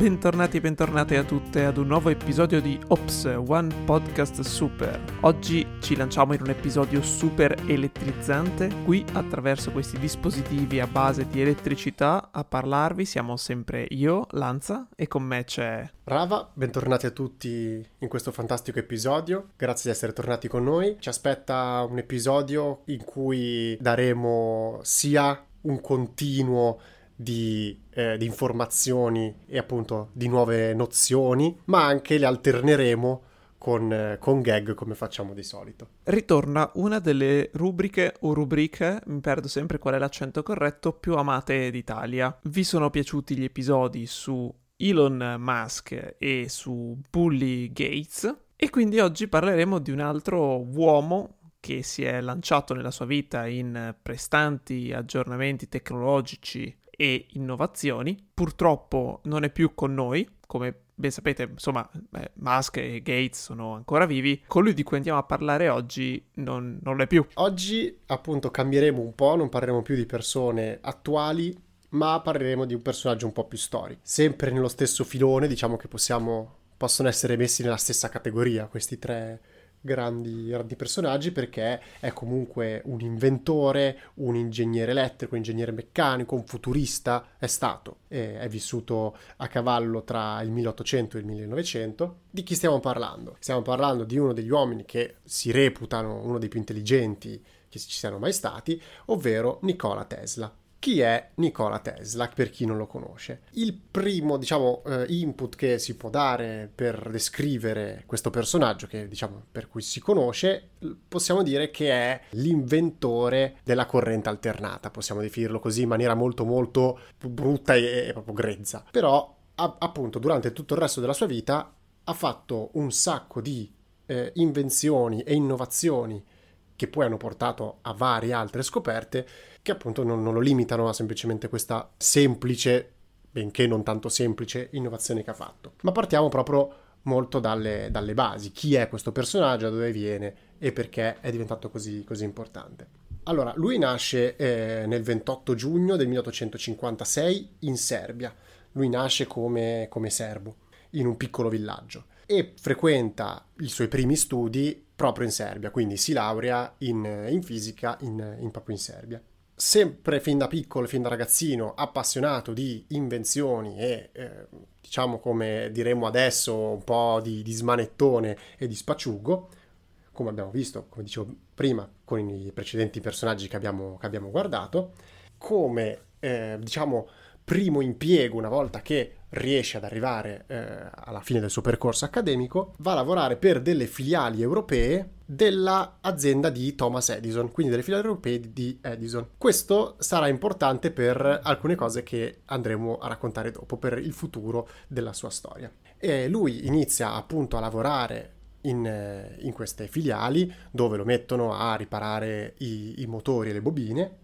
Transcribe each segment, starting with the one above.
Bentornati e bentornate a tutte ad un nuovo episodio di Ops One Podcast Super. Oggi ci lanciamo in un episodio super elettrizzante. Qui, attraverso questi dispositivi a base di elettricità, a parlarvi siamo sempre io, Lanza, e con me c'è Rava, bentornati a tutti in questo fantastico episodio. Grazie di essere tornati con noi. Ci aspetta un episodio in cui daremo sia un continuo di, eh, di, informazioni e appunto di nuove nozioni, ma anche le alterneremo con, eh, con, gag come facciamo di solito. Ritorna una delle rubriche o rubriche, mi perdo sempre qual è l'accento corretto, più amate d'Italia. Vi sono piaciuti gli episodi su Elon Musk e su Bully Gates e quindi oggi parleremo di un altro uomo che si è lanciato nella sua vita in prestanti aggiornamenti tecnologici e innovazioni. Purtroppo non è più con noi, come ben sapete, insomma, eh, Musk e Gates sono ancora vivi. Colui di cui andiamo a parlare oggi non, non lo è più. Oggi, appunto, cambieremo un po', non parleremo più di persone attuali, ma parleremo di un personaggio un po' più storico. Sempre nello stesso filone, diciamo che possiamo, possono essere messi nella stessa categoria questi tre grandi, grandi personaggi perché è comunque un inventore, un ingegnere elettrico, un ingegnere meccanico, un futurista, è stato, è vissuto a cavallo tra il 1800 e il 1900. Di chi stiamo parlando? Stiamo parlando di uno degli uomini che si reputano uno dei più intelligenti che ci siano mai stati, ovvero Nikola Tesla. Chi è Nikola Tesla, per chi non lo conosce? Il primo, diciamo, eh, input che si può dare per descrivere questo personaggio, che diciamo per cui si conosce, possiamo dire che è l'inventore della corrente alternata, possiamo definirlo così in maniera molto molto brutta e, proprio grezza. Però, appunto, durante tutto il resto della sua vita ha fatto un sacco di eh, invenzioni e innovazioni che poi hanno portato a varie altre scoperte che appunto non, non lo limitano a semplicemente questa semplice, benché non tanto semplice, innovazione che ha fatto. Ma partiamo proprio molto dalle, dalle basi. Chi è questo personaggio, da dove viene e perché è diventato così, così importante. Allora, lui nasce eh, nel 28 giugno del 1856 in Serbia. Lui nasce come, come serbo in un piccolo villaggio e frequenta i suoi primi studi proprio in Serbia, quindi si laurea in, in fisica in, in, proprio in Serbia sempre fin da piccolo, fin da ragazzino, appassionato di invenzioni e eh, diciamo come diremmo adesso un po' di, di, smanettone e di spacciugo, come abbiamo visto, come dicevo prima, con i precedenti personaggi che abbiamo, che abbiamo guardato, come eh, diciamo primo impiego una volta che riesce ad arrivare eh, alla fine del suo percorso accademico, va a lavorare per delle filiali europee dell'azienda di Thomas Edison, quindi delle filiali europee di Edison. Questo sarà importante per alcune cose che andremo a raccontare dopo, per il futuro della sua storia. E lui inizia appunto a lavorare in, eh, in, queste filiali dove lo mettono a riparare i, i motori e le bobine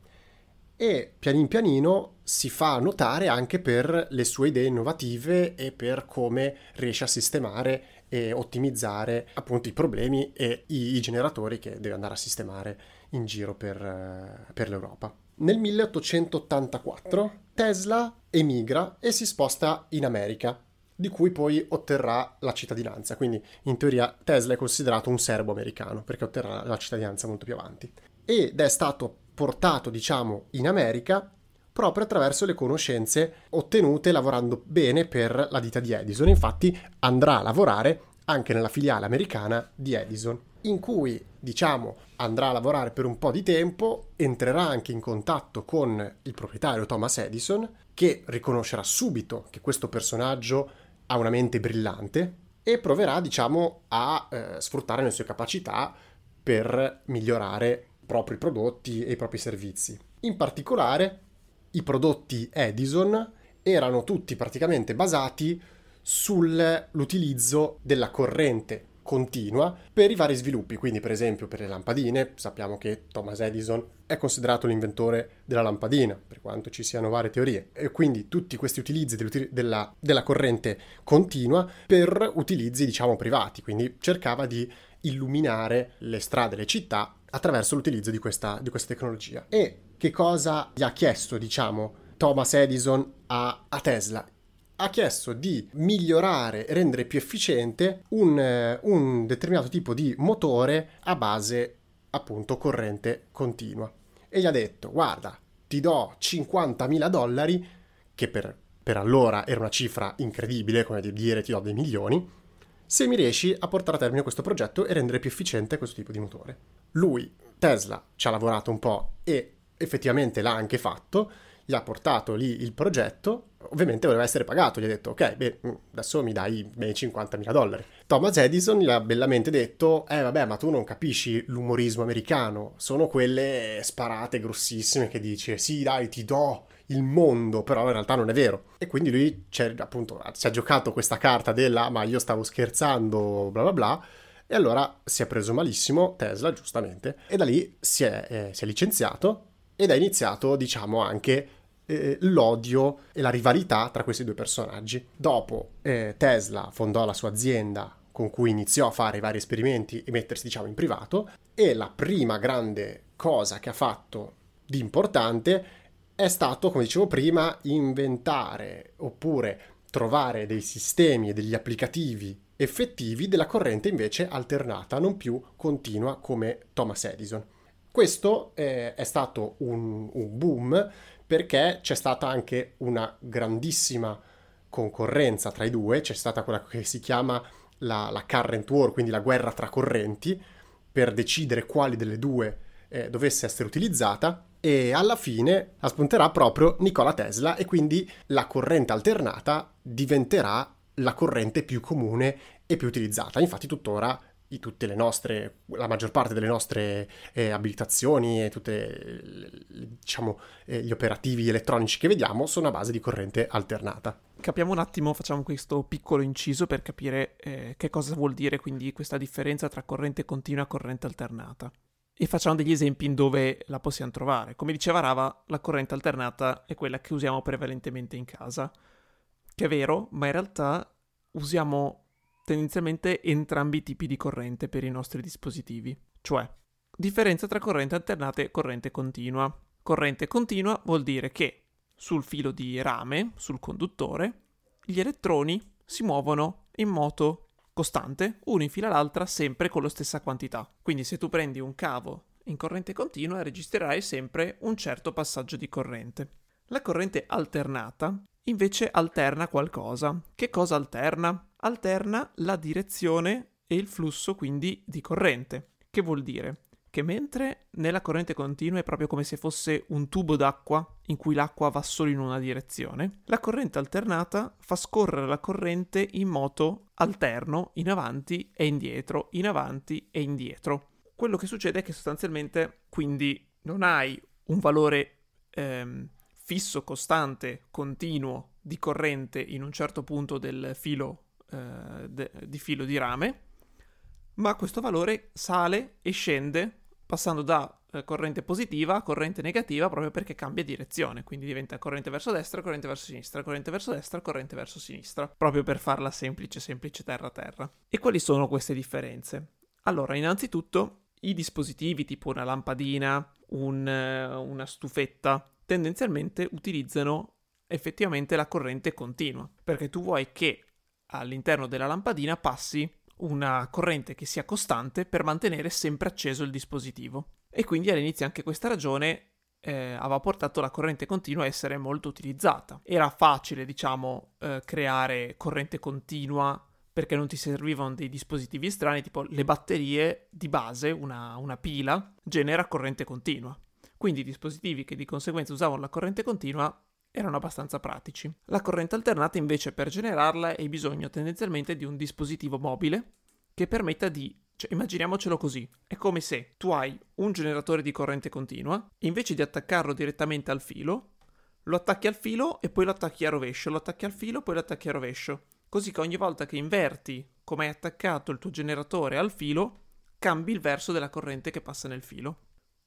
e pianin pianino si fa notare anche per le sue idee innovative e per come riesce a sistemare e ottimizzare appunto i problemi e i, i generatori che deve andare a sistemare in giro per, per l'Europa. Nel 1884 Tesla emigra e si sposta in America, di cui poi otterrà la cittadinanza. Quindi in teoria Tesla è considerato un serbo americano perché otterrà la cittadinanza molto più avanti. Ed è stato portato, diciamo, in America proprio attraverso le conoscenze ottenute lavorando bene per la ditta di Edison. Infatti andrà a lavorare anche nella filiale americana di Edison, in cui, diciamo, andrà a lavorare per un po' di tempo, entrerà anche in contatto con il proprietario Thomas Edison, che riconoscerà subito che questo personaggio ha una mente brillante e proverà, diciamo, a eh, sfruttare le sue capacità per migliorare propri prodotti e i propri servizi. In particolare, i prodotti Edison erano tutti praticamente basati sull'utilizzo della corrente continua per i vari sviluppi, quindi per esempio per le lampadine, sappiamo che Thomas Edison è considerato l'inventore della lampadina, per quanto ci siano varie teorie, e quindi tutti questi utilizzi della, della corrente continua per utilizzi diciamo privati, quindi cercava di illuminare le strade, le città attraverso l'utilizzo di questa, di questa tecnologia. E che cosa gli ha chiesto, diciamo, Thomas Edison a, a Tesla? ha chiesto di migliorare rendere più efficiente un, eh, un determinato tipo di motore a base appunto corrente continua. E gli ha detto, guarda, ti do 50.000 dollari, che per, per allora era una cifra incredibile, come di dire ti do dei milioni, se mi riesci a portare a termine questo progetto e rendere più efficiente questo tipo di motore. Lui, Tesla, ci ha lavorato un po' e effettivamente l'ha anche fatto, gli ha portato lì il progetto, ovviamente voleva essere pagato, gli ha detto ok, beh, mm, adesso mi dai i miei 50.000 dollari. Thomas Edison gli ha bellamente detto, eh vabbè, ma tu non capisci l'umorismo americano, sono quelle sparate grossissime che dice, sì dai, ti do il mondo, però in realtà non è vero. E quindi lui appunto, si è giocato questa carta della, ma io stavo scherzando, bla bla bla, e allora si è preso malissimo, Tesla giustamente, e da lì si è, eh, si è licenziato ed è iniziato, diciamo, anche eh, l'odio e la rivalità tra questi due personaggi. Dopo eh, Tesla fondò la sua azienda con cui iniziò a fare i vari esperimenti e mettersi diciamo in privato e la prima grande cosa che ha fatto di importante è stato, come dicevo prima, inventare oppure trovare dei sistemi e degli applicativi effettivi della corrente invece alternata, non più continua come Thomas Edison. Questo eh, è stato un, un boom perché c'è stata anche una grandissima concorrenza tra i due, c'è stata quella che si chiama la, la current war, quindi la guerra tra correnti, per decidere quali delle due eh, dovesse essere utilizzata e alla fine la spunterà proprio Nikola Tesla e quindi la corrente alternata diventerà la corrente più comune e più utilizzata. Infatti tuttora tutte le nostre, la maggior parte delle nostre eh, abilitazioni e tutti diciamo, eh, gli operativi elettronici che vediamo sono a base di corrente alternata. Capiamo un attimo, facciamo questo piccolo inciso per capire eh, che cosa vuol dire quindi questa differenza tra corrente continua e corrente alternata. E facciamo degli esempi in dove la possiamo trovare. Come diceva Rava, la corrente alternata è quella che usiamo prevalentemente in casa, che è vero, ma in realtà usiamo tendenzialmente entrambi i tipi di corrente per i nostri dispositivi. Cioè, differenza tra corrente alternata e corrente continua. Corrente continua vuol dire che sul filo di rame, sul conduttore, gli elettroni si muovono in moto costante, uno in fila all'altra, sempre con la stessa quantità. Quindi se tu prendi un cavo in corrente continua registrerai sempre un certo passaggio di corrente. La corrente alternata invece alterna qualcosa. Che cosa alterna? alterna la direzione e il flusso quindi di corrente. Che vuol dire? Che mentre nella corrente continua è proprio come se fosse un tubo d'acqua in cui l'acqua va solo in una direzione, la corrente alternata fa scorrere la corrente in moto alterno, in avanti e indietro, in avanti e indietro. Quello che succede è che sostanzialmente quindi non hai un valore ehm, fisso, costante, continuo di corrente in un certo punto del filo eh, de- di filo di rame, ma questo valore sale e scende passando da eh, corrente positiva a corrente negativa proprio perché cambia direzione, quindi diventa corrente verso destra, corrente verso sinistra, corrente verso destra, corrente verso sinistra, proprio per farla semplice, semplice terra-terra. E quali sono queste differenze? Allora, innanzitutto, i dispositivi tipo una lampadina, un, una stufetta, tendenzialmente utilizzano effettivamente la corrente continua, perché tu vuoi che all'interno della lampadina passi una corrente che sia costante per mantenere sempre acceso il dispositivo. E quindi all'inizio anche questa ragione eh, aveva portato la corrente continua a essere molto utilizzata. Era facile, diciamo, eh, creare corrente continua perché non ti servivano dei dispositivi strani, tipo le batterie di base, una, una pila, genera corrente continua. Quindi i dispositivi che di conseguenza usavano la corrente continua erano abbastanza pratici. La corrente alternata invece per generarla hai bisogno tendenzialmente di un dispositivo mobile che permetta di cioè, immaginiamocelo così, è come se tu hai un generatore di corrente continua, invece di attaccarlo direttamente al filo, lo attacchi al filo e poi lo attacchi a rovescio, lo attacchi al filo e poi lo attacchi a rovescio. Così che ogni volta che inverti come hai attaccato il tuo generatore al filo, cambi il verso della corrente che passa nel filo.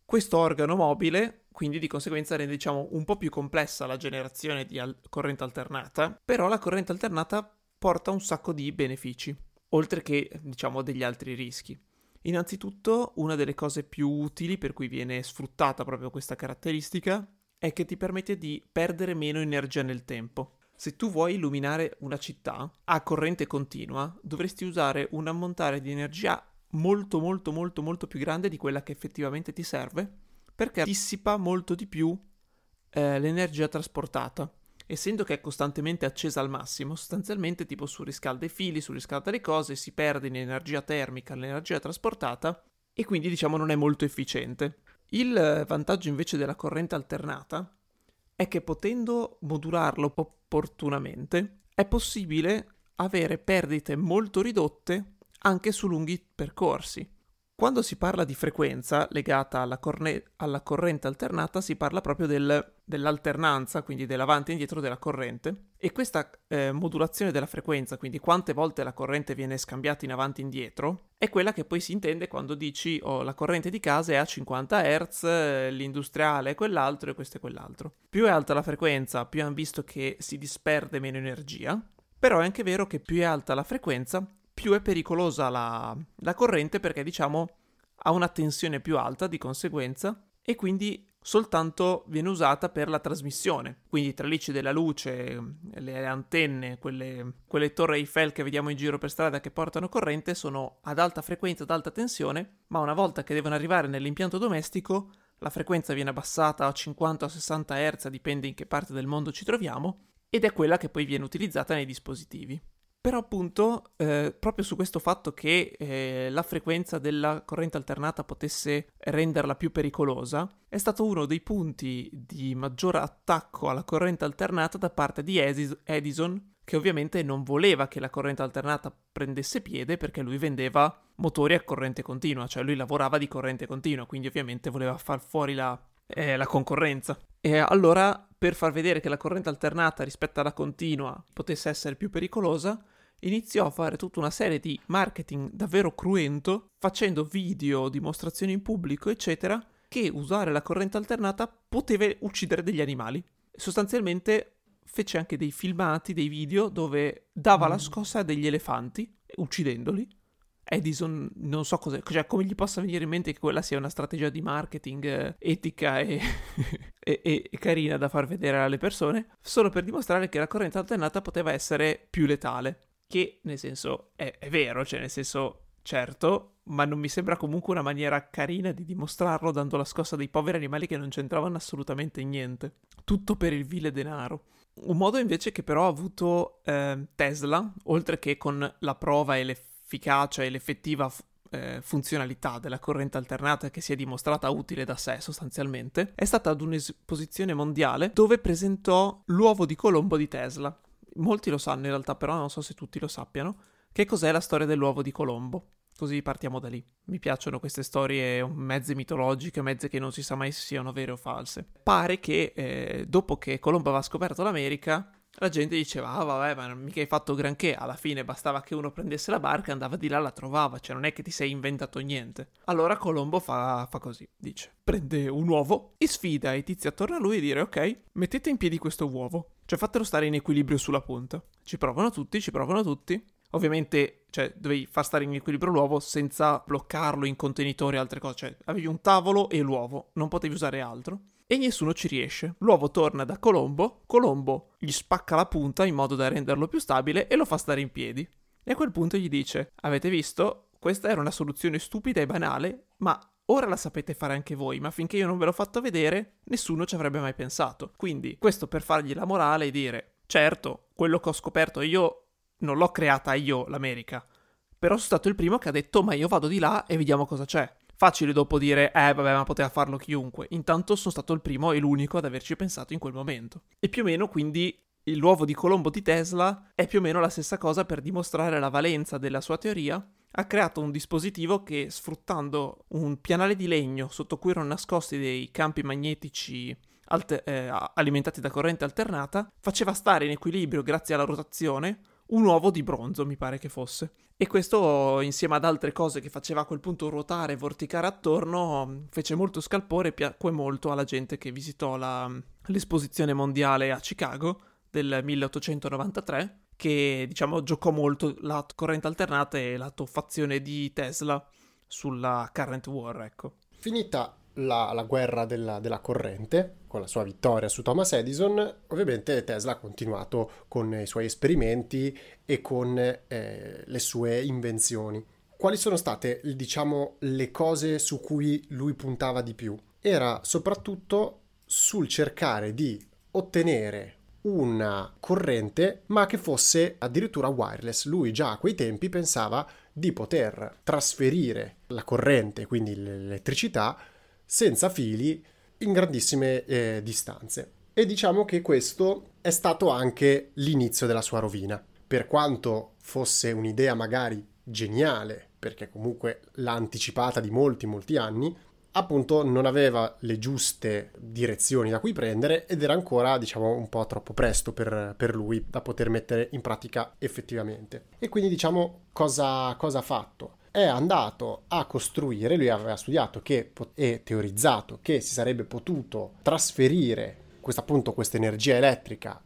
Questo organo mobile, quindi di conseguenza rende diciamo un po' più complessa la generazione di al- corrente alternata, però la corrente alternata porta un sacco di benefici, oltre che diciamo degli altri rischi. Innanzitutto, una delle cose più utili per cui viene sfruttata proprio questa caratteristica è che ti permette di perdere meno energia nel tempo. Se tu vuoi illuminare una città a corrente continua, dovresti usare un ammontare di energia molto molto molto molto più grande di quella che effettivamente ti serve, perché dissipa molto di più eh, l'energia trasportata. Essendo che è costantemente accesa al massimo, sostanzialmente tipo surriscalda i fili, surriscalda le cose, si perde in energia termica l'energia trasportata e quindi diciamo non è molto efficiente. Il vantaggio invece della corrente alternata è che potendo modularlo opportunamente è possibile avere perdite molto ridotte anche su lunghi percorsi. Quando si parla di frequenza legata alla, corne- alla corrente alternata si parla proprio del, dell'alternanza, quindi dell'avanti e indietro della corrente e questa eh, modulazione della frequenza, quindi quante volte la corrente viene scambiata in avanti e indietro, è quella che poi si intende quando dici oh, la corrente di casa è a 50 Hz, l'industriale è quell'altro e questo è quell'altro. Più è alta la frequenza, più hanno visto che si disperde meno energia, però è anche vero che più è alta la frequenza, più è pericolosa la, la corrente perché diciamo ha una tensione più alta di conseguenza e quindi soltanto viene usata per la trasmissione. Quindi i tralicci della luce, le antenne, quelle, quelle torri Eiffel che vediamo in giro per strada che portano corrente sono ad alta frequenza, ad alta tensione, ma una volta che devono arrivare nell'impianto domestico la frequenza viene abbassata a 50 o 60 Hz, dipende in che parte del mondo ci troviamo, ed è quella che poi viene utilizzata nei dispositivi. Però appunto, eh, proprio su questo fatto che eh, la frequenza della corrente alternata potesse renderla più pericolosa, è stato uno dei punti di maggior attacco alla corrente alternata da parte di Edison, che ovviamente non voleva che la corrente alternata prendesse piede perché lui vendeva motori a corrente continua, cioè lui lavorava di corrente continua, quindi ovviamente voleva far fuori la, eh, la concorrenza. E allora, per far vedere che la corrente alternata rispetto alla continua potesse essere più pericolosa, iniziò a fare tutta una serie di marketing davvero cruento, facendo video, dimostrazioni in pubblico, eccetera, che usare la corrente alternata poteva uccidere degli animali. Sostanzialmente fece anche dei filmati, dei video dove dava la mm. scossa a degli elefanti, uccidendoli, Edison non so cosa, cioè come gli possa venire in mente che quella sia una strategia di marketing eh, etica e, e, e, carina da far vedere alle persone, solo per dimostrare che la corrente alternata poteva essere più letale. Che nel senso è, è vero, cioè nel senso certo, ma non mi sembra comunque una maniera carina di dimostrarlo dando la scossa dei poveri animali che non c'entravano assolutamente niente. Tutto per il vile denaro. Un modo invece che però ha avuto eh, Tesla, oltre che con la prova e le l'efficacia e l'effettiva eh, funzionalità della corrente alternata che si è dimostrata utile da sé sostanzialmente, è stata ad un'esposizione mondiale dove presentò l'uovo di Colombo di Tesla. Molti lo sanno in realtà, però non so se tutti lo sappiano. Che cos'è la storia dell'uovo di Colombo? Così partiamo da lì. Mi piacciono queste storie mezze mitologiche, mezze che non si sa mai se siano vere o false. Pare che eh, dopo che Colombo aveva scoperto l'America, la gente diceva, ah vabbè, ma non mica hai fatto granché, alla fine bastava che uno prendesse la barca, andava di là, la trovava, cioè non è che ti sei inventato niente. Allora Colombo fa, fa così, dice, prende un uovo e sfida i tizi attorno a lui e dire, ok, mettete in piedi questo uovo, cioè fatelo stare in equilibrio sulla punta. Ci provano tutti, ci provano tutti. Ovviamente, cioè, dovevi far stare in equilibrio l'uovo senza bloccarlo in contenitori e altre cose, cioè avevi un tavolo e l'uovo, non potevi usare altro e nessuno ci riesce. L'uovo torna da Colombo, Colombo gli spacca la punta in modo da renderlo più stabile e lo fa stare in piedi. E a quel punto gli dice: Avete visto? Questa era una soluzione stupida e banale, ma ora la sapete fare anche voi, ma finché io non ve l'ho fatto vedere, nessuno ci avrebbe mai pensato. Quindi, questo per fargli la morale e dire: Certo, quello che ho scoperto io non l'ho creata io, l'America. Però sono stato il primo che ha detto: Ma io vado di là e vediamo cosa c'è. Facile dopo dire, eh vabbè, ma poteva farlo chiunque. Intanto sono stato il primo e l'unico ad averci pensato in quel momento. E più o meno quindi l'uovo di Colombo di Tesla è più o meno la stessa cosa per dimostrare la valenza della sua teoria. Ha creato un dispositivo che, sfruttando un pianale di legno sotto cui erano nascosti dei campi magnetici alter- eh, alimentati da corrente alternata, faceva stare in equilibrio, grazie alla rotazione, un uovo di bronzo, mi pare che fosse. E questo, insieme ad altre cose che faceva a quel punto ruotare e vorticare attorno, fece molto scalpore e piacque molto alla gente che visitò la, l'esposizione mondiale a Chicago del 1893, che diciamo giocò molto la corrente alternata e la toffazione di Tesla sulla current war, ecco. Finita la, la guerra della, della corrente, con la sua vittoria su Thomas Edison, ovviamente Tesla ha continuato con i suoi esperimenti e con eh, le sue invenzioni. Quali sono state, diciamo, le cose su cui lui puntava di più? Era soprattutto sul cercare di ottenere una corrente ma che fosse addirittura wireless. Lui già a quei tempi pensava di poter trasferire la corrente, quindi l'elettricità, senza fili in grandissime eh, distanze. E diciamo che questo è stato anche l'inizio della sua rovina. Per quanto fosse un'idea magari geniale, perché comunque l'ha anticipata di molti, molti anni, appunto non aveva le giuste direzioni da cui prendere ed era ancora diciamo un po' troppo presto per, per lui da poter mettere in pratica effettivamente e quindi diciamo cosa, cosa ha fatto è andato a costruire, lui aveva studiato che, e teorizzato che si sarebbe potuto trasferire questa, appunto questa energia elettrica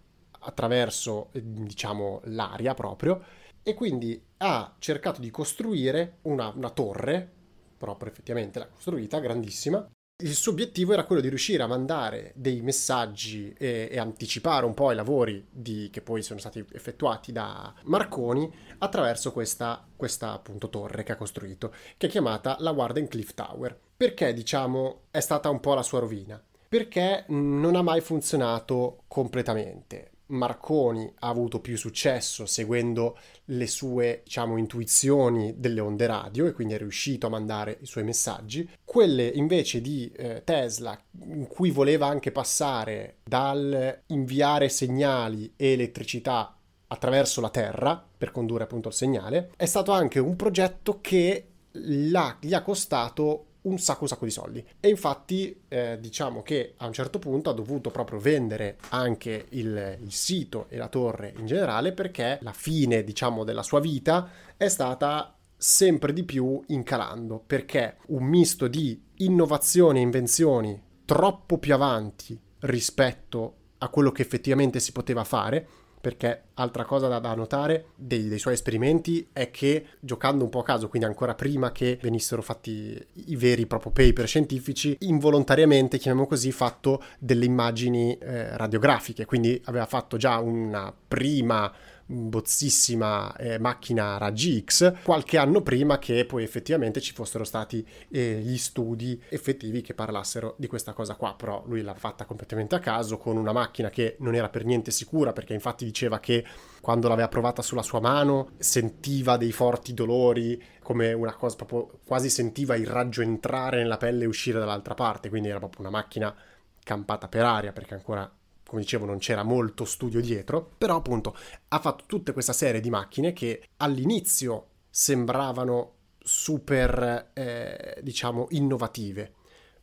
attraverso diciamo l'aria proprio e quindi ha cercato di costruire una, una torre proprio effettivamente l'ha costruita, grandissima. Il suo obiettivo era quello di riuscire a mandare dei messaggi e, e anticipare un po' i lavori di, che poi sono stati effettuati da Marconi attraverso questa, questa appunto torre che ha costruito, che è chiamata la Warden Cliff Tower. Perché diciamo è stata un po' la sua rovina? Perché non ha mai funzionato completamente. Marconi ha avuto più successo seguendo le sue, diciamo, intuizioni delle onde radio e quindi è riuscito a mandare i suoi messaggi. Quelle invece di eh, Tesla, in cui voleva anche passare dal inviare segnali e elettricità attraverso la Terra per condurre appunto il segnale, è stato anche un progetto che gli ha costato un sacco un sacco di soldi. E infatti eh, diciamo che a un certo punto ha dovuto proprio vendere anche il, il, sito e la torre in generale perché la fine diciamo della sua vita è stata sempre di più incalando perché un misto di innovazioni e invenzioni troppo più avanti rispetto a quello che effettivamente si poteva fare perché altra cosa da, da notare dei, dei, suoi esperimenti è che giocando un po' a caso, quindi ancora prima che venissero fatti i veri proprio paper scientifici, involontariamente, chiamiamo così, fatto delle immagini eh, radiografiche, quindi aveva fatto già una prima bozzissima eh, macchina raggi X qualche anno prima che poi effettivamente ci fossero stati eh, gli studi effettivi che parlassero di questa cosa qua. Però lui l'ha fatta completamente a caso con una macchina che non era per niente sicura perché infatti diceva che quando l'aveva provata sulla sua mano sentiva dei forti dolori come una cosa proprio quasi sentiva il raggio entrare nella pelle e uscire dall'altra parte. Quindi era proprio una macchina campata per aria perché ancora come dicevo non c'era molto studio dietro, però appunto ha fatto tutta questa serie di macchine che all'inizio sembravano super, eh, diciamo, innovative,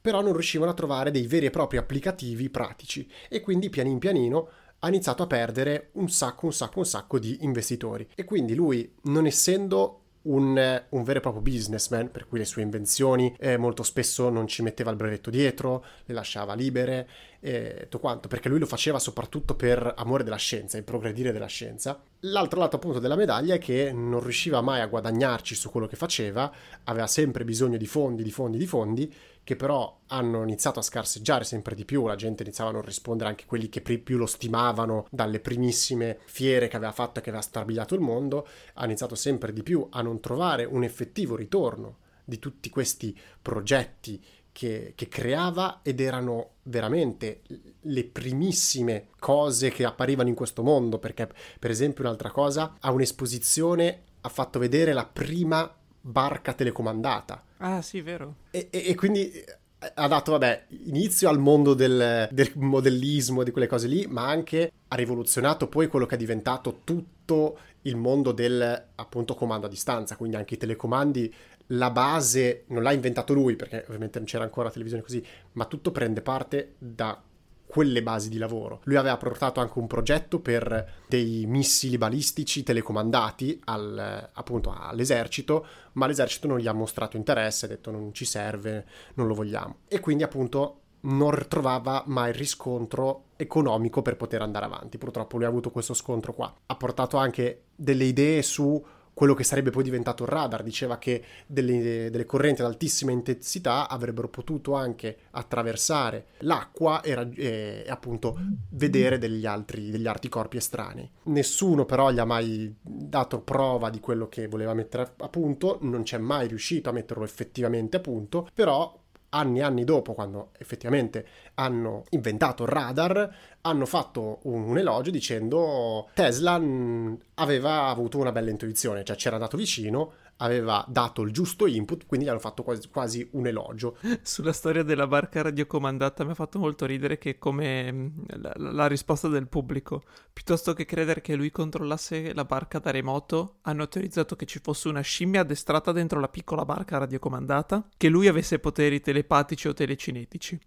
però non riuscivano a trovare dei veri e propri applicativi pratici e quindi pianin pianino ha iniziato a perdere un sacco, un sacco, un sacco di investitori. E quindi lui, non essendo un, un, vero e proprio businessman, per cui le sue invenzioni eh, molto spesso non ci metteva il brevetto dietro, le lasciava libere e tutto quanto, perché lui lo faceva soprattutto per amore della scienza, il progredire della scienza. L'altro lato appunto della medaglia è che non riusciva mai a guadagnarci su quello che faceva, aveva sempre bisogno di fondi, di fondi, di fondi che però hanno iniziato a scarseggiare sempre di più, la gente iniziava a non rispondere anche quelli che più lo stimavano dalle primissime fiere che aveva fatto e che aveva stabilito il mondo, ha iniziato sempre di più a non trovare un effettivo ritorno di tutti questi progetti che, che, creava ed erano veramente le primissime cose che apparivano in questo mondo, perché per esempio un'altra cosa, a un'esposizione ha fatto vedere la prima barca telecomandata. Ah, sì, vero. E, e, e quindi eh, ha dato, vabbè, inizio al mondo del, del, modellismo, di quelle cose lì, ma anche ha rivoluzionato poi quello che è diventato tutto il mondo del, appunto, comando a distanza, quindi anche i telecomandi, la base non l'ha inventato lui, perché ovviamente non c'era ancora televisione così, ma tutto prende parte da quelle basi di lavoro. Lui aveva portato anche un progetto per dei missili balistici telecomandati al, appunto all'esercito, ma l'esercito non gli ha mostrato interesse, ha detto non ci serve, non lo vogliamo. E quindi appunto non trovava mai riscontro economico per poter andare avanti. Purtroppo lui ha avuto questo scontro qua. Ha portato anche delle idee su quello che sarebbe poi diventato il radar, diceva che delle, delle, correnti ad altissima intensità avrebbero potuto anche attraversare l'acqua e, e, e appunto vedere degli altri, degli altri corpi estranei. Nessuno però gli ha mai dato prova di quello che voleva mettere a punto, non c'è mai riuscito a metterlo effettivamente a punto, però anni e anni dopo, quando effettivamente hanno inventato il radar, hanno fatto un, un elogio dicendo Tesla mh, aveva avuto una bella intuizione, cioè c'era andato vicino, aveva dato il giusto input, quindi gli hanno fatto quasi, quasi, un elogio. Sulla storia della barca radiocomandata mi ha fatto molto ridere che come mm, la, la, risposta del pubblico, piuttosto che credere che lui controllasse la barca da remoto, hanno teorizzato che ci fosse una scimmia addestrata dentro la piccola barca radiocomandata, che lui avesse poteri telepatici o telecinetici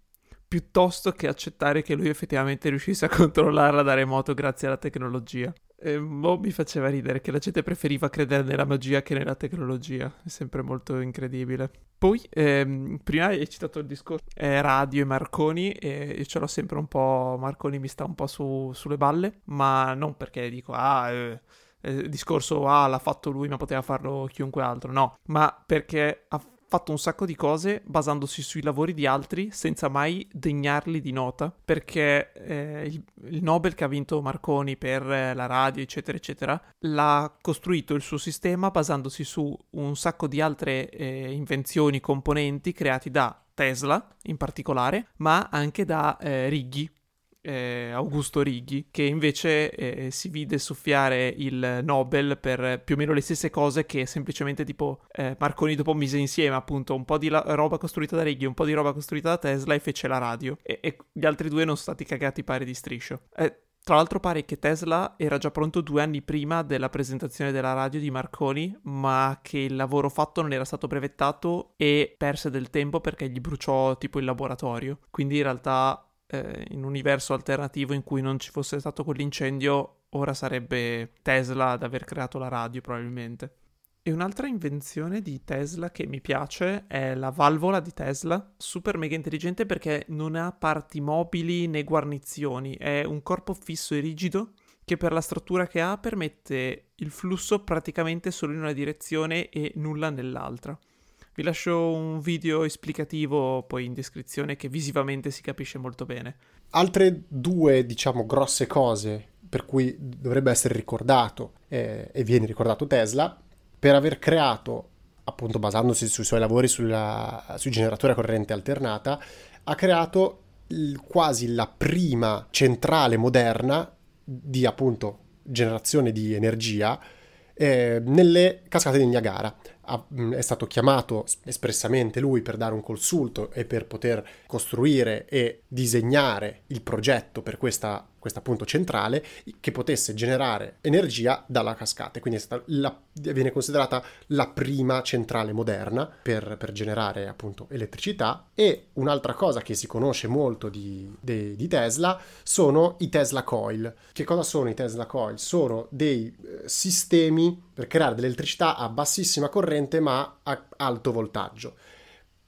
piuttosto che accettare che lui effettivamente riuscisse a controllarla da remoto grazie alla tecnologia. E boh, mi faceva ridere che la gente preferiva credere nella magia che nella tecnologia, è sempre molto incredibile. Poi, ehm, prima hai citato il discorso eh, radio e Marconi, e io ce l'ho sempre un po', Marconi mi sta un po' su, sulle balle, ma non perché dico, ah... Eh, il discorso ah l'ha fatto lui ma poteva farlo chiunque altro no ma perché ha fatto un sacco di cose basandosi sui lavori di altri senza mai degnarli di nota, perché eh, il, il, Nobel che ha vinto Marconi per eh, la radio, eccetera, eccetera, l'ha costruito il suo sistema basandosi su un sacco di altre eh, invenzioni, componenti creati da Tesla in particolare, ma anche da eh, Righi, eh, Augusto Righi, che invece eh, si vide soffiare il Nobel per più o meno le stesse cose che semplicemente tipo eh, Marconi dopo mise insieme appunto un po' di la- roba costruita da Righi, un po' di roba costruita da Tesla e fece la radio. E, e gli altri due non sono stati cagati pari di striscio. Eh, tra l'altro pare che Tesla era già pronto due anni prima della presentazione della radio di Marconi, ma che il lavoro fatto non era stato brevettato e perse del tempo perché gli bruciò tipo il laboratorio. Quindi in realtà eh, in un universo alternativo in cui non ci fosse stato quell'incendio, ora sarebbe Tesla ad aver creato la radio probabilmente. E un'altra invenzione di Tesla che mi piace è la valvola di Tesla, super mega intelligente perché non ha parti mobili né guarnizioni, è un corpo fisso e rigido che per la struttura che ha permette il flusso praticamente solo in una direzione e nulla nell'altra. Vi lascio un video esplicativo poi in descrizione che visivamente si capisce molto bene. Altre due, diciamo, grosse cose per cui dovrebbe essere ricordato eh, e viene ricordato Tesla per aver creato, appunto basandosi sui suoi lavori sulla, sui generatori a corrente alternata, ha creato il, quasi la prima centrale moderna di appunto generazione di energia eh, nelle cascate di Niagara è stato chiamato espressamente lui per dare un consulto e per poter costruire e disegnare il progetto per questa questa appunto centrale, che potesse generare energia dalla cascata. Quindi la, viene considerata la prima centrale moderna per, per, generare appunto elettricità. E un'altra cosa che si conosce molto di, de, di, Tesla sono i Tesla Coil. Che cosa sono i Tesla Coil? Sono dei eh, sistemi per creare dell'elettricità a bassissima corrente ma a alto voltaggio.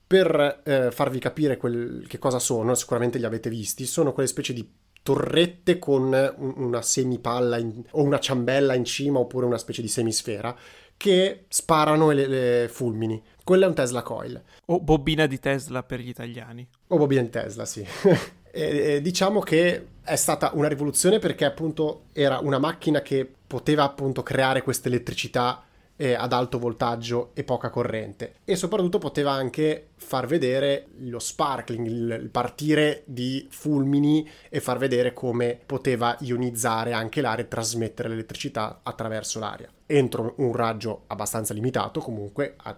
Per eh, farvi capire quel, che cosa sono, sicuramente li avete visti, sono quelle specie di torrette con una semipalla in, o una ciambella in cima oppure una specie di semisfera che sparano le, le fulmini. Quello è un Tesla Coil. O bobina di Tesla per gli italiani. O bobina di Tesla, sì. e, e diciamo che è stata una rivoluzione perché appunto era una macchina che poteva appunto creare questa elettricità eh, ad alto voltaggio e poca corrente e soprattutto poteva anche far vedere lo sparkling, il, partire di fulmini e far vedere come poteva ionizzare anche l'aria e trasmettere l'elettricità attraverso l'aria. Entro un raggio abbastanza limitato comunque a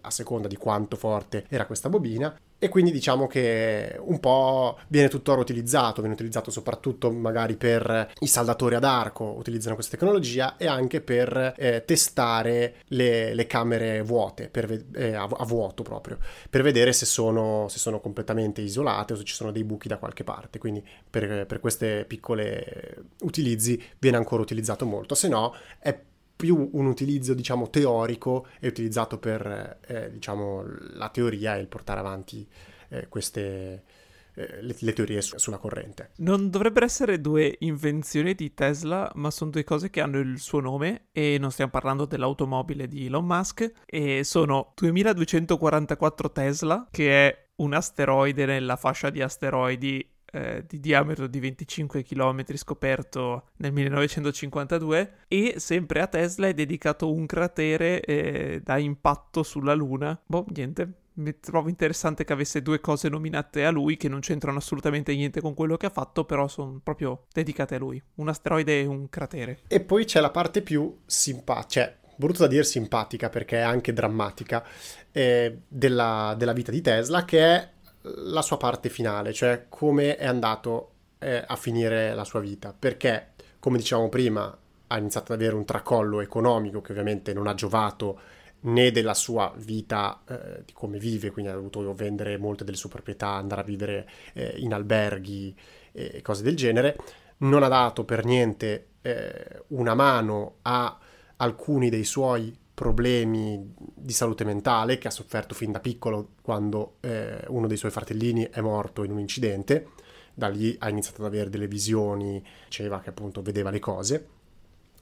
a seconda di quanto forte era questa bobina. E quindi diciamo che un po' viene tuttora utilizzato, viene utilizzato soprattutto magari per i saldatori ad arco, utilizzano questa tecnologia e anche per eh, testare le, le, camere vuote, per, eh, a, a, vuoto proprio, per vedere se sono, se sono, completamente isolate o se ci sono dei buchi da qualche parte, quindi per, per queste piccole utilizzi viene ancora utilizzato molto, se no è più un utilizzo, diciamo, teorico e utilizzato per, eh, diciamo, la teoria e il portare avanti eh, queste, eh, le, le, teorie su, sulla corrente. Non dovrebbero essere due invenzioni di Tesla, ma sono due cose che hanno il suo nome e non stiamo parlando dell'automobile di Elon Musk e sono 2244 Tesla, che è un asteroide nella fascia di asteroidi eh, di diametro di 25 km scoperto nel 1952 e sempre a Tesla è dedicato un cratere eh, da impatto sulla Luna. Boh, niente, mi trovo interessante che avesse due cose nominate a lui che non c'entrano assolutamente niente con quello che ha fatto, però sono proprio dedicate a lui. Un asteroide e un cratere. E poi c'è la parte più simpatica, cioè brutto da dire simpatica perché è anche drammatica, eh, della, della, vita di Tesla, che è la sua parte finale, cioè come è andato eh, a finire la sua vita. Perché, come dicevamo prima, ha iniziato ad avere un tracollo economico che ovviamente non ha giovato né della sua vita eh, di come vive, quindi ha dovuto vendere molte delle sue proprietà, andare a vivere eh, in alberghi e cose del genere, non ha dato per niente eh, una mano a alcuni dei suoi problemi di salute mentale che ha sofferto fin da piccolo quando eh, uno dei suoi fratellini è morto in un incidente. Da lì ha iniziato ad avere delle visioni, diceva che appunto vedeva le cose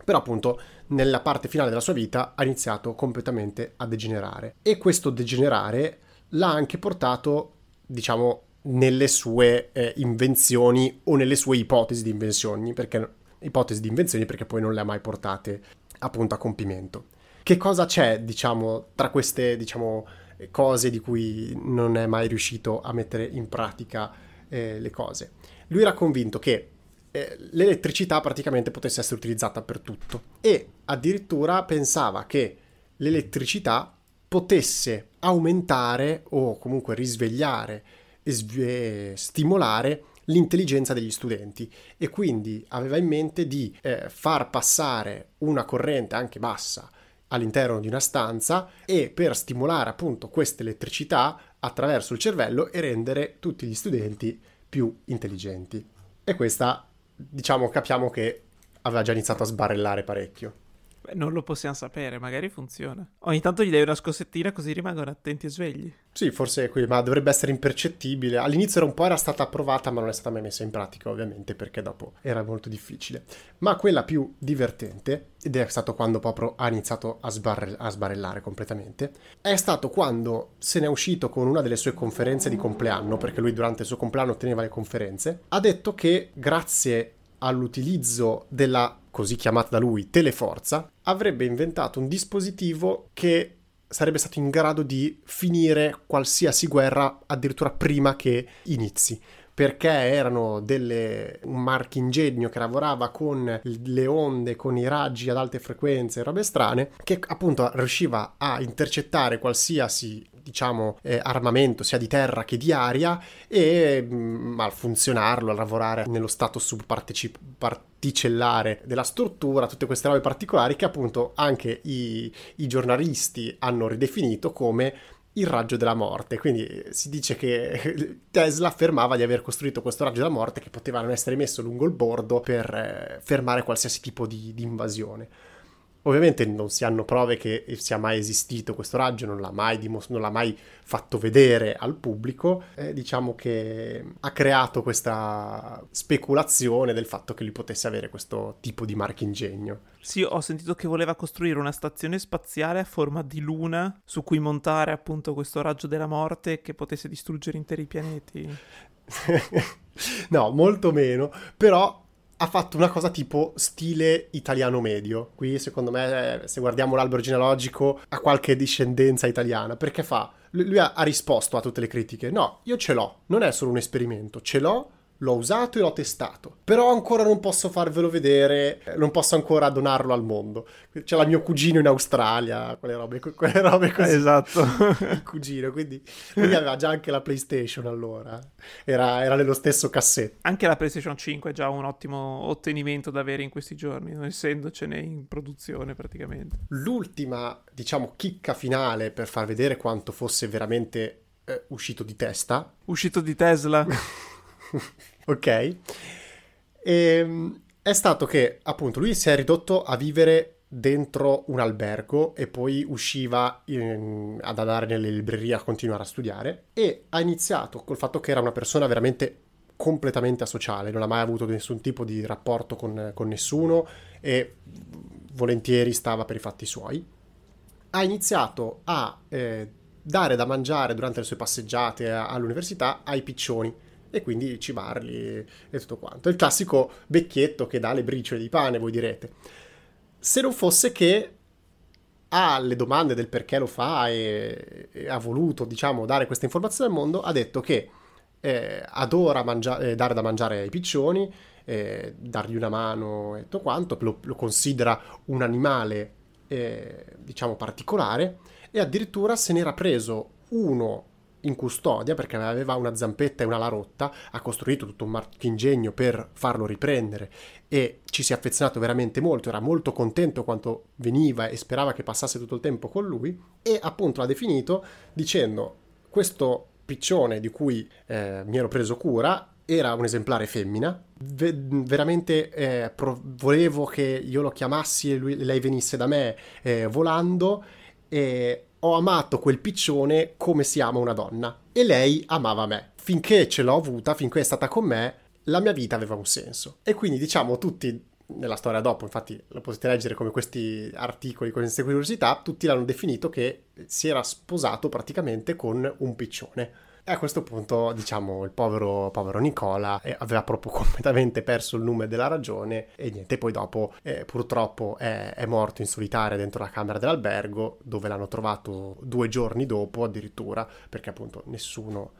però appunto nella parte finale della sua vita ha iniziato completamente a degenerare e questo degenerare l'ha anche portato, diciamo, nelle sue eh, invenzioni o nelle sue ipotesi di invenzioni, perché ipotesi di invenzioni perché poi non le ha mai portate appunto a compimento. Che cosa c'è, diciamo, tra queste, diciamo, cose di cui non è mai riuscito a mettere in pratica eh, le cose? Lui era convinto che eh, l'elettricità praticamente potesse essere utilizzata per tutto e addirittura pensava che l'elettricità potesse aumentare o comunque risvegliare e sv- stimolare l'intelligenza degli studenti e quindi aveva in mente di eh, far passare una corrente anche bassa all'interno di una stanza e per stimolare appunto questa elettricità attraverso il cervello e rendere tutti gli studenti più intelligenti. E questa diciamo, capiamo che aveva già iniziato a sbarellare parecchio. Beh, non lo possiamo sapere, magari funziona. Ogni tanto gli dai una scossettina così rimangono attenti e svegli. Sì, forse è qui, ma dovrebbe essere impercettibile. All'inizio era un po' era stata approvata, ma non è stata mai messa in pratica, ovviamente, perché dopo era molto difficile. Ma quella più divertente, ed è stato quando proprio ha iniziato a, sbarre- a sbarellare completamente, è stato quando se n'è uscito con una delle sue conferenze di compleanno, perché lui durante il suo compleanno teneva le conferenze, ha detto che grazie all'utilizzo della così chiamata da lui teleforza, avrebbe inventato un dispositivo che sarebbe stato in grado di finire qualsiasi guerra addirittura prima che inizi perché erano delle, un marchingegno che lavorava con le onde, con i raggi ad alte frequenze e robe strane, che appunto riusciva a intercettare qualsiasi diciamo, eh, armamento sia di terra che di aria e mh, mm, a funzionarlo, a lavorare nello stato subparticellare della struttura, tutte queste robe particolari che appunto anche i, i giornalisti hanno ridefinito come il raggio della morte. Quindi eh, si dice che Tesla affermava di aver costruito questo raggio della morte che poteva non essere messo lungo il bordo per eh, fermare qualsiasi tipo di, di invasione. Ovviamente non si hanno prove che sia mai esistito questo raggio, non l'ha mai, dimos- non l'ha mai fatto vedere al pubblico. Eh, diciamo che ha creato questa speculazione del fatto che lui potesse avere questo tipo di marchingegno. Sì, ho sentito che voleva costruire una stazione spaziale a forma di luna su cui montare appunto questo raggio della morte che potesse distruggere interi pianeti. no, molto meno, però ha fatto una cosa tipo stile italiano medio. Qui, secondo me, se guardiamo l'albero genealogico, ha qualche discendenza italiana. Perché fa? Lui ha, ha risposto a tutte le critiche. No, io ce l'ho. Non è solo un esperimento. Ce l'ho l'ho usato e l'ho testato, però ancora non posso farvelo vedere, non posso ancora donarlo al mondo. C'è la mio cugino in Australia, quelle robe, quelle robe così. Esatto. Il cugino, quindi lui aveva già anche la PlayStation allora, era, era, nello stesso cassetto. Anche la PlayStation 5 è già un ottimo ottenimento da avere in questi giorni, non essendocene in produzione praticamente. L'ultima, diciamo, chicca finale per far vedere quanto fosse veramente eh, uscito di testa. Uscito di Tesla. ok? E, ehm, è stato che appunto lui si è ridotto a vivere dentro un albergo e poi usciva in, ad andare nelle librerie a continuare a studiare e ha iniziato col fatto che era una persona veramente completamente asociale, non ha mai avuto nessun tipo di rapporto con, con nessuno e volentieri stava per i fatti suoi. Ha iniziato a eh, dare da mangiare durante le sue passeggiate all'università ai piccioni e quindi cibarli e tutto quanto. Il classico vecchietto che dà le briciole di pane, voi direte. Se non fosse che ha le domande del perché lo fa e, e ha voluto, diciamo, dare questa informazione al mondo, ha detto che eh, adora mangia- eh, dare da mangiare ai piccioni, eh, dargli una mano e tutto quanto, lo, lo considera un animale, eh, diciamo, particolare e addirittura se n'era preso uno in custodia perché aveva una zampetta e un'ala rotta, ha costruito tutto un marchingegno per farlo riprendere e ci si è affezionato veramente molto, era molto contento quanto veniva e sperava che passasse tutto il tempo con lui e appunto l'ha definito dicendo questo piccione di cui eh, mi ero preso cura era un esemplare femmina, Ve- veramente eh, pro- volevo che io lo chiamassi e lui- lei venisse da me eh, volando e ho amato quel piccione come si ama una donna e lei amava me. Finché ce l'ho avuta, finché è stata con me, la mia vita aveva un senso. E quindi diciamo tutti nella storia dopo, infatti lo potete leggere come questi articoli con queste curiosità, tutti l'hanno definito che si era sposato praticamente con un piccione. E a questo punto, diciamo, il povero, povero Nicola eh, aveva proprio completamente perso il nome della ragione e niente, poi dopo eh, purtroppo è, è, morto in solitaria dentro la camera dell'albergo dove l'hanno trovato due giorni dopo addirittura perché appunto nessuno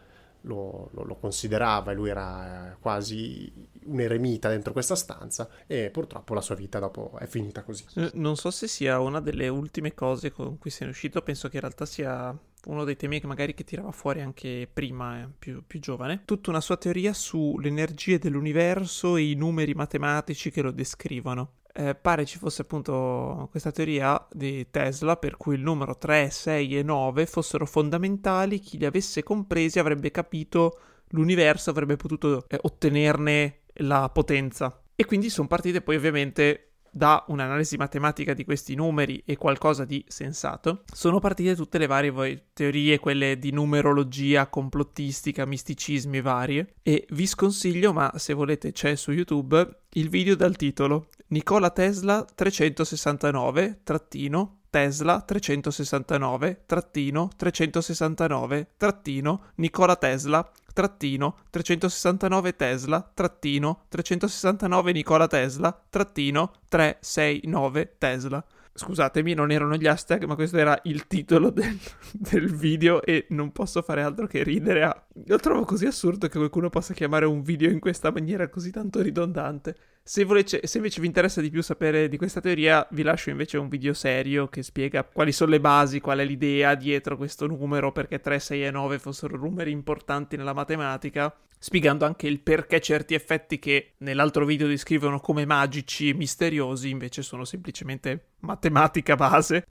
lo, lo, lo, considerava e lui era quasi un eremita dentro questa stanza e purtroppo la sua vita dopo è finita così. Non so se sia una delle ultime cose con cui sei uscito, penso che in realtà sia uno dei temi che magari che tirava fuori anche prima, eh, più, più giovane, tutta una sua teoria sulle energie dell'universo e i numeri matematici che lo descrivono. Eh, pare ci fosse appunto questa teoria di Tesla per cui il numero 3, 6 e 9 fossero fondamentali, chi li avesse compresi avrebbe capito l'universo, avrebbe potuto eh, ottenerne la potenza. E quindi sono partite poi ovviamente da un'analisi matematica di questi numeri e qualcosa di sensato, sono partite tutte le varie teorie, quelle di numerologia, complottistica, misticismi varie, e vi sconsiglio, ma se volete c'è su YouTube, il video dal titolo Nicola Tesla 369 trattino Tesla 369 trattino 369 trattino Nicola Tesla trattino 369 Tesla trattino 369 Nicola Tesla trattino 369 Tesla Scusatemi, non erano gli hashtag, ma questo era il titolo del, del, video e non posso fare altro che ridere. A... Lo trovo così assurdo che qualcuno possa chiamare un video in questa maniera così tanto ridondante. Se, volete, se invece vi interessa di più sapere di questa teoria, vi lascio invece un video serio che spiega quali sono le basi, qual è l'idea dietro questo numero, perché 3, 6 e 9 fossero numeri importanti nella matematica, spiegando anche il perché certi effetti che nell'altro video descrivono come magici e misteriosi invece sono semplicemente matematica base.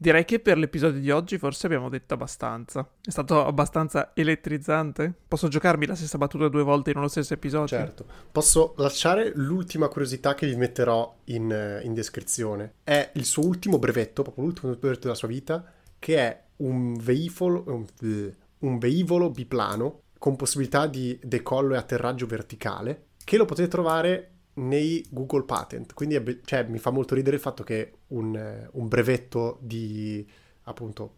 Direi che per l'episodio di oggi forse abbiamo detto abbastanza. È stato abbastanza elettrizzante. Posso giocarmi la stessa battuta due volte in uno stesso episodio? Certo. Posso lasciare l'ultima curiosità che vi metterò in, eh, in descrizione. È il suo ultimo brevetto, proprio l'ultimo brevetto della sua vita, che è un veicolo, un, un veicolo biplano con possibilità di decollo e atterraggio verticale, che lo potete trovare nei Google Patent. Quindi cioè, mi fa molto ridere il fatto che un, un, brevetto di appunto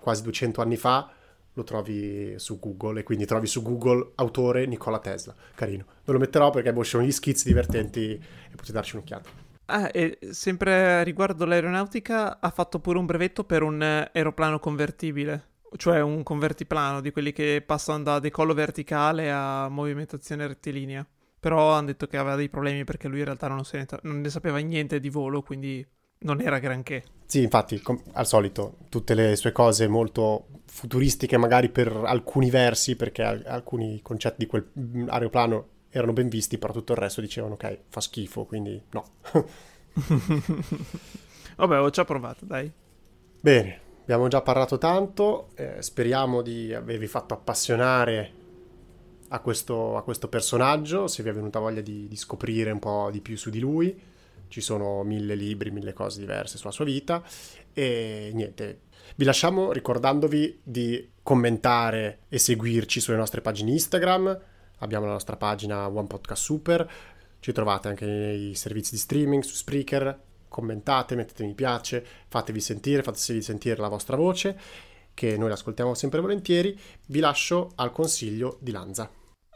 quasi 200 anni fa lo trovi su Google e quindi trovi su Google autore Nicola Tesla. Carino. Non lo metterò perché boh, sono gli schizzi divertenti e potete darci un'occhiata. Ah, e sempre riguardo l'aeronautica, ha fatto pure un brevetto per un aeroplano convertibile, cioè un convertiplano di quelli che passano da decollo verticale a movimentazione rettilinea. Però hanno detto che aveva dei problemi perché lui in realtà non, ne, non ne sapeva niente di volo, quindi non era granché. Sì, infatti, com- al solito, tutte le sue cose molto futuristiche, magari per alcuni versi, perché al- alcuni concetti di quel mm, aeroplano erano ben visti, però tutto il resto dicevano ok, fa schifo, quindi no. Vabbè, ho già provato, dai. Bene, abbiamo già parlato tanto, eh, speriamo di avervi fatto appassionare a questo, a questo, personaggio, se vi è venuta voglia di, di, scoprire un po' di più su di lui. ci sono mille libri, mille cose diverse sulla sua vita e niente. Vi lasciamo ricordandovi di commentare e seguirci sulle nostre pagine Instagram. Abbiamo la nostra pagina One Podcast Super. Ci trovate anche nei servizi di streaming su Spreaker. Commentate, mettete mi piace, fatevi sentire, fatevi sentire la vostra voce, che noi l'ascoltiamo sempre volentieri. Vi lascio al consiglio di Lanza.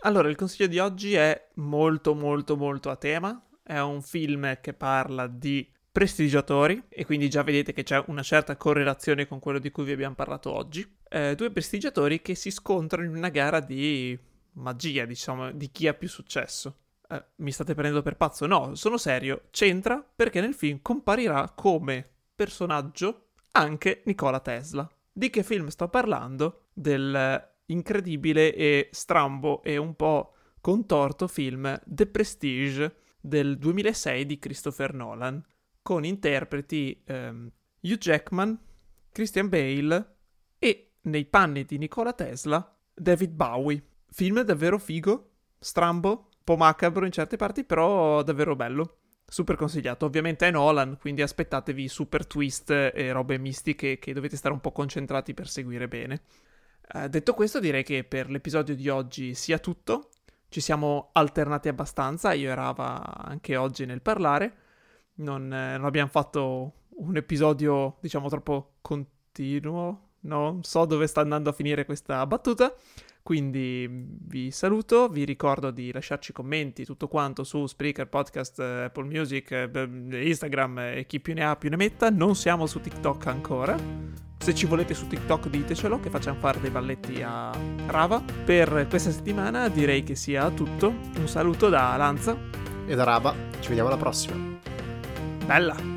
Allora, il consiglio di oggi è molto molto molto a tema. È un film che parla di prestigiatori e quindi già vedete che c'è una certa correlazione con quello di cui vi abbiamo parlato oggi. Eh, due prestigiatori che si scontrano in una gara di magia, diciamo, di chi ha più successo. Eh, mi state prendendo per pazzo? No, sono serio. C'entra perché nel film comparirà come personaggio anche Nikola Tesla. Di che film sto parlando? Del incredibile e strambo e un po' contorto film The Prestige del 2006 di Christopher Nolan, con interpreti ehm, Hugh Jackman, Christian Bale e, nei panni di Nikola Tesla, David Bowie. Film davvero figo, strambo, po' macabro in certe parti, però davvero bello. Super consigliato. Ovviamente è Nolan, quindi aspettatevi super twist e robe mistiche che dovete stare un po' concentrati per seguire bene. Eh, detto questo, direi che per l'episodio di oggi sia tutto. Ci siamo alternati abbastanza, io e anche oggi nel parlare. Non, eh, non abbiamo fatto un episodio, diciamo, troppo continuo. Non so dove sta andando a finire questa battuta. Quindi vi saluto, vi ricordo di lasciarci commenti, tutto quanto su Spreaker, Podcast, Apple Music, eh, Instagram e chi più ne ha più ne metta. Non siamo su TikTok ancora. Se ci volete su TikTok ditecelo che facciamo fare dei balletti a Rava. Per questa settimana direi che sia tutto. Un saluto da Lanza e da Rava. Ci vediamo alla prossima. Bella!